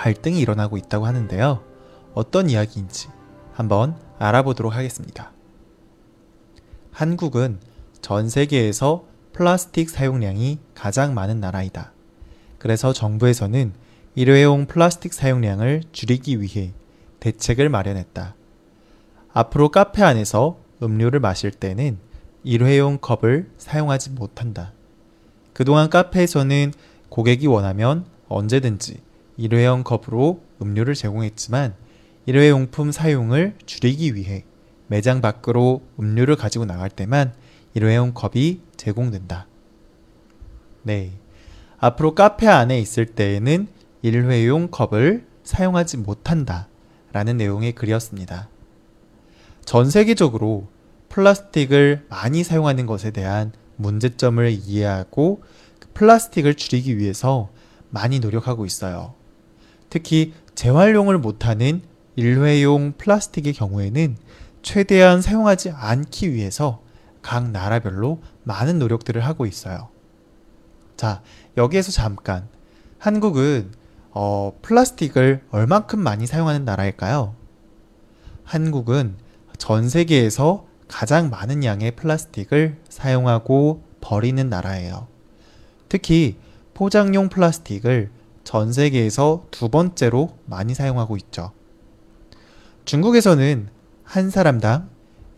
갈등이 일어나고 있다고 하는데요. 어떤 이야기인지 한번 알아보도록 하겠습니다. 한국은 전 세계에서 플라스틱 사용량이 가장 많은 나라이다. 그래서 정부에서는 일회용 플라스틱 사용량을 줄이기 위해 대책을 마련했다. 앞으로 카페 안에서 음료를 마실 때는 일회용 컵을 사용하지 못한다. 그동안 카페에서는 고객이 원하면 언제든지 일회용 컵으로 음료를 제공했지만 일회용품 사용을 줄이기 위해 매장 밖으로 음료를 가지고 나갈 때만 일회용 컵이 제공된다. 네. 앞으로 카페 안에 있을 때에는 일회용 컵을 사용하지 못한다. 라는 내용의 글이었습니다. 전 세계적으로 플라스틱을 많이 사용하는 것에 대한 문제점을 이해하고 플라스틱을 줄이기 위해서 많이 노력하고 있어요. 특히 재활용을 못하는 일회용 플라스틱의 경우에는 최대한 사용하지 않기 위해서 각 나라별로 많은 노력들을 하고 있어요. 자, 여기에서 잠깐. 한국은 어, 플라스틱을 얼만큼 많이 사용하는 나라일까요? 한국은 전 세계에서 가장 많은 양의 플라스틱을 사용하고 버리는 나라예요. 특히 포장용 플라스틱을 전 세계에서 두 번째로 많이 사용하고 있죠. 중국에서는 한 사람당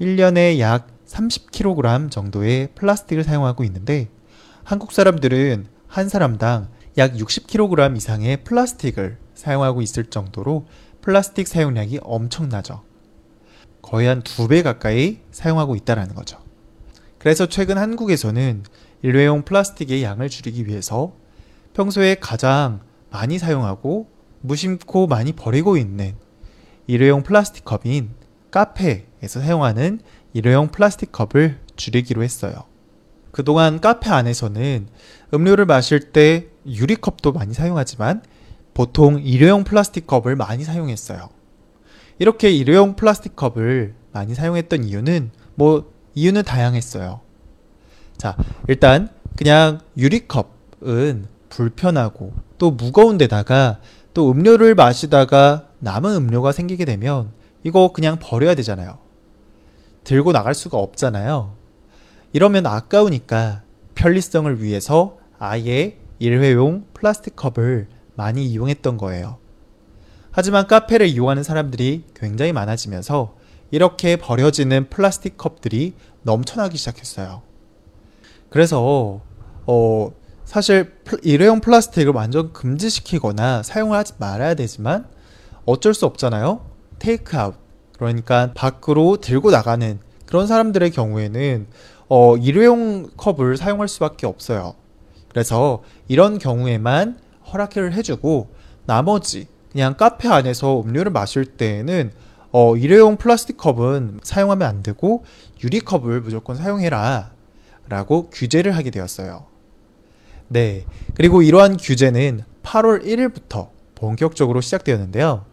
1년에 약 30kg 정도의 플라스틱을 사용하고 있는데 한국 사람들은 한 사람당 약 60kg 이상의 플라스틱을 사용하고 있을 정도로 플라스틱 사용량이 엄청나죠. 거의 한 두 배 가까이 사용하고 있다라는 거죠. 그래서 최근 한국에서는 일회용 플라스틱의 양을 줄이기 위해서 평소에 가장 많이 사용하고 무심코 많이 버리고 있는 일회용 플라스틱 컵인 카페에서 사용하는 일회용 플라스틱 컵을 줄이기로 했어요. 그동안 카페 안에서는 음료를 마실 때 유리컵도 많이 사용하지만 보통 일회용 플라스틱 컵을 많이 사용했어요. 이렇게 일회용 플라스틱 컵을 많이 사용했던 이유는 뭐 이유는 다양했어요. 자, 일단 그냥 유리컵은 불편하고 또 무거운 데다가 또 음료를 마시다가 남은 음료가 생기게 되면 이거 그냥 버려야 되잖아요. 들고 나갈 수가 없잖아요. 이러면 아까우니까 편리성을 위해서 아예 일회용 플라스틱 컵을 많이 이용했던 거예요. 하지만 카페를 이용하는 사람들이 굉장히 많아지면서 이렇게 버려지는 플라스틱 컵들이 넘쳐나기 시작했어요. 그래서 어 사실 일회용 플라스틱을 완전 금지시키거나 사용을 하지 말아야 되지만 어쩔 수 없잖아요. 테이크아웃 그러니까 밖으로 들고 나가는 그런 사람들의 경우에는 어, 일회용 컵을 사용할 수밖에 없어요. 그래서 이런 경우에만 허락을 해주고 나머지 그냥 카페 안에서 음료를 마실 때에는 어, 일회용 플라스틱 컵은 사용하면 안 되고 유리 컵을 무조건 사용해라 라고 규제를 하게 되었어요. 네. 그리고 이러한 규제는 8월 1일부터 본격적으로 시작되었는데요.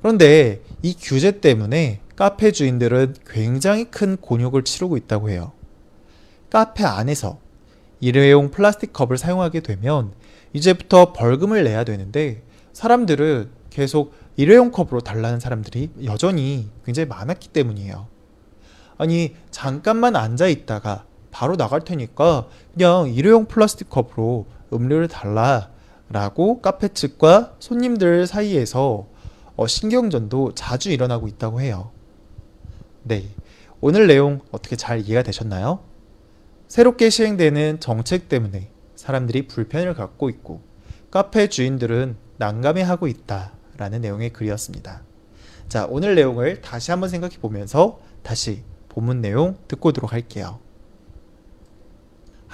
그런데 이 규제 때문에 카페 주인들은 굉장히 큰 곤욕을 치르고 있다고 해요. 카페 안에서 일회용 플라스틱 컵을 사용하게 되면 이제부터 벌금을 내야 되는데 사람들은 계속 일회용 컵으로 달라는 사람들이 여전히 굉장히 많았기 때문이에요. 아니, 잠깐만 앉아 있다가 바로 나갈 테니까 그냥 일회용 플라스틱 컵으로 음료를 달라라고 카페 측과 손님들 사이에서 어, 신경전도 자주 일어나고 있다고 해요. 네. 오늘 내용 어떻게 잘 이해가 되셨나요? 새롭게 시행되는 정책 때문에 사람들이 불편을 갖고 있고 카페 주인들은 난감해하고 있다라는 내용의 글이었습니다. 자, 오늘 내용을 다시 한번 생각해 보면서 다시 본문 내용 듣고 오도록 할게요.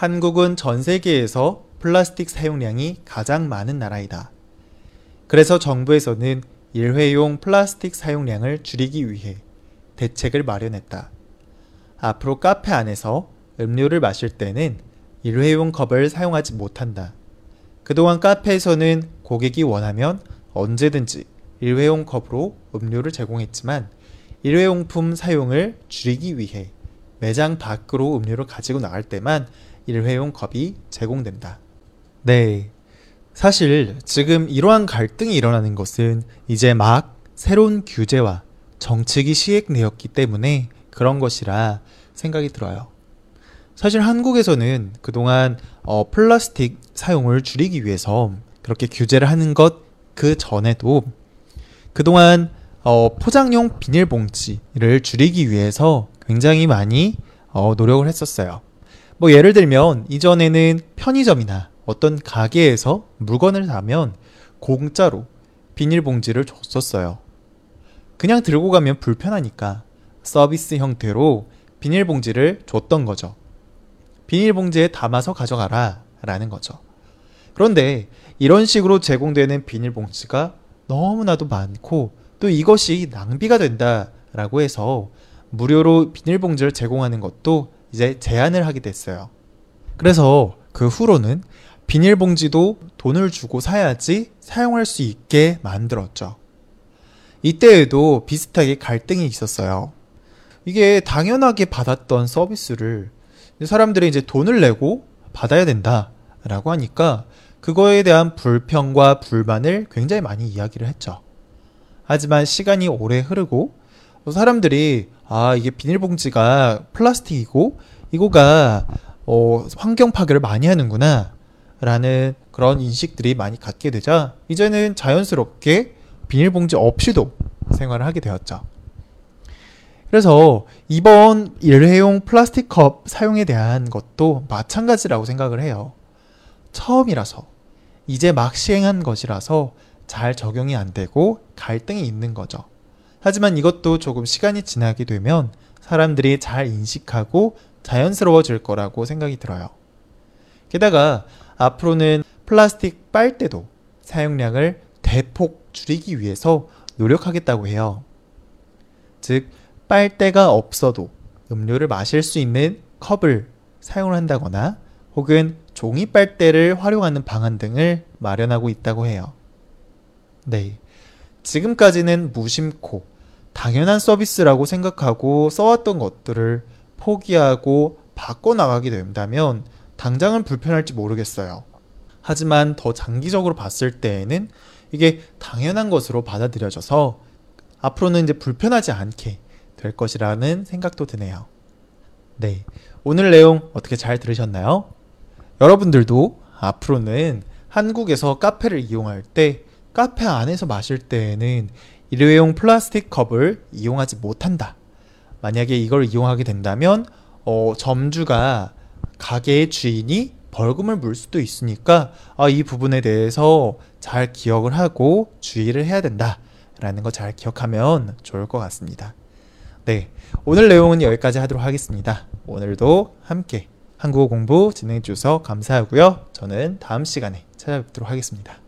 한국은 전 세계에서 플라스틱 사용량이 가장 많은 나라이다. 그래서 정부에서는 일회용 플라스틱 사용량을 줄이기 위해 대책을 마련했다. 앞으로 카페 안에서 음료를 마실 때는 일회용 컵을 사용하지 못한다. 그동안 카페에서는 고객이 원하면 언제든지 일회용 컵으로 음료를 제공했지만 일회용품 사용을 줄이기 위해 매장 밖으로 음료를 가지고 나갈 때만 일회용 컵이 제공된다. 네. 사실 지금 이러한 갈등이 일어나는 것은 이제 막 새로운 규제와 정책이 시행되었기 때문에 그런 것이라 생각이 들어요. 사실 한국에서는 그동안 어, 플라스틱 사용을 줄이기 위해서 그렇게 규제를 하는 것 그 전에도 그동안 어, 포장용 비닐봉지를 줄이기 위해서 굉장히 많이 어, 노력을 했었어요. 뭐 예를 들면 이전에는 편의점이나 어떤 가게에서 물건을 사면 공짜로 비닐봉지를 줬었어요. 그냥 들고 가면 불편하니까 서비스 형태로 비닐봉지를 줬던 거죠. 비닐봉지에 담아서 가져가라 라는 거죠. 그런데 이런 식으로 제공되는 비닐봉지가 너무나도 많고 또 이것이 낭비가 된다라고 해서 무료로 비닐봉지를 제공하는 것도 이제 제한을 하게 됐어요. 그래서 그 후로는 비닐봉지도 돈을 주고 사야지 사용할 수 있게 만들었죠. 이때에도 비슷하게 갈등이 있었어요. 이게 당연하게 받았던 서비스를 사람들이 이제 돈을 내고 받아야 된다라고 하니까 그거에 대한 불평과 불만을 굉장히 많이 이야기를 했죠. 하지만 시간이 오래 흐르고 사람들이 아 이게 비닐봉지가 플라스틱이고 이거가 어, 환경 파괴를 많이 하는구나 라는 그런 인식들이 많이 갖게 되자 이제는 자연스럽게 비닐봉지 없이도 생활을 하게 되었죠. 그래서 이번 일회용 플라스틱 컵 사용에 대한 것도 마찬가지라고 생각을 해요. 처음이라서 이제 막 시행한 것이라서 잘 적용이 안 되고 갈등이 있는 거죠. 하지만 이것도 조금 시간이 지나게 되면 사람들이 잘 인식하고 자연스러워질 거라고 생각이 들어요. 게다가 앞으로는 플라스틱 빨대도 사용량을 대폭 줄이기 위해서 노력하겠다고 해요. 즉, 빨대가 없어도 음료를 마실 수 있는 컵을 사용을 한다거나 혹은 종이 빨대를 활용하는 방안 등을 마련하고 있다고 해요. 네. 지금까지는 무심코 당연한 서비스라고 생각하고 써왔던 것들을 포기하고 바꿔나가게 된다면 당장은 불편할지 모르겠어요. 하지만 더 장기적으로 봤을 때에는 이게 당연한 것으로 받아들여져서 앞으로는 이제 불편하지 않게 될 것이라는 생각도 드네요. 네. 오늘 내용 어떻게 잘 들으셨나요? 여러분들도 앞으로는 한국에서 카페를 이용할 때 카페 안에서 마실 때에는 일회용 플라스틱 컵을 이용하지 못한다. 만약에 이걸 이용하게 된다면 어, 점주가 가게의 주인이 벌금을 물 수도 있으니까 아, 이 부분에 대해서 잘 기억을 하고 주의를 해야 된다라는 거 잘 기억하면 좋을 것 같습니다. 네, 오늘 내용은 여기까지 하도록 하겠습니다. 오늘도 함께 한국어 공부 진행해 주셔서 감사하고요. 저는 다음 시간에 찾아뵙도록 하겠습니다.